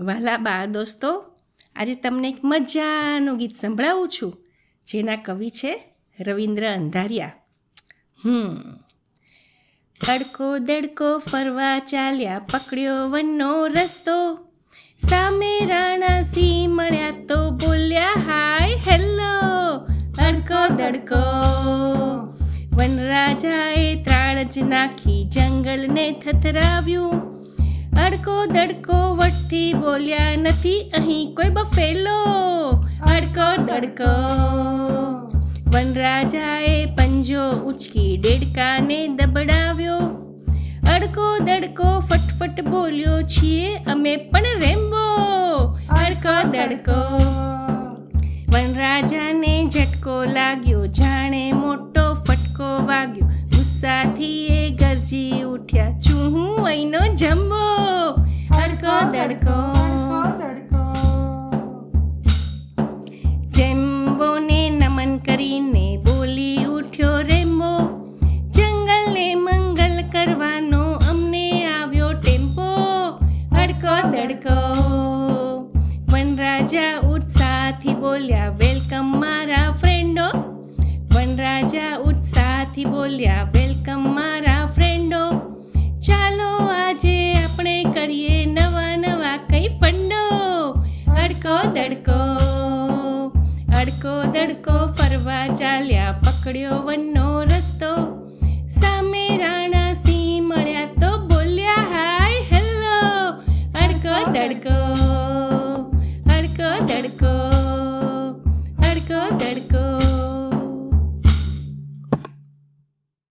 વાલા બાળ દોસ્તો, આજે તમને એક મજાનું ગીત સંભળાવું છું. જેના કવિ છે રવિન્દ્ર અંધારિયા. હમ. તડકો દડકો ફરવા ચાલ્યા, પકડ્યો વનનો રસ્તો. સામે રાણા સિંહ મળ્યા તો બોલ્યા, હાય, હેલો, અડકો દડકો વનરાજાએ ત્રાળ જ નાખી, જંગલને થથરાવ્યું. અડકો દડકો વટથી બોલ્યા નથી અહીં કોઈ બફેલો. અડકો દડકો વનરાજાએ પંજો ઉચકી ડેડકાને દબડાવ્યો. અડકો દડકો ફટફટ બોલ્યો, છીએ અમે પણ રેમ્બો. અડકો દડકો વનરાજાને ઝટકો લાગ્યો, જાણે મોટો ફટકો વાગ્યો. ગુસ્સાથી એ ગરજી ઉઠ્યા છું હું અહીંનો જંબો અડકો વનરાજા ઉત્સાહથી બોલ્યા, વેલકમ મારા ફ્રેન્ડો. વનરાજા ઉત્સાહથી બોલ્યા, વેલકમ મારા ફ્રેન્ડો. ચાલો આજે આપણે કરીએ નવા નવા કઈ ફંડો. અડકો દડકો અડકો દડકો ફરવા ચાલ્યા, પકડ્યો વનનો રસ્તો.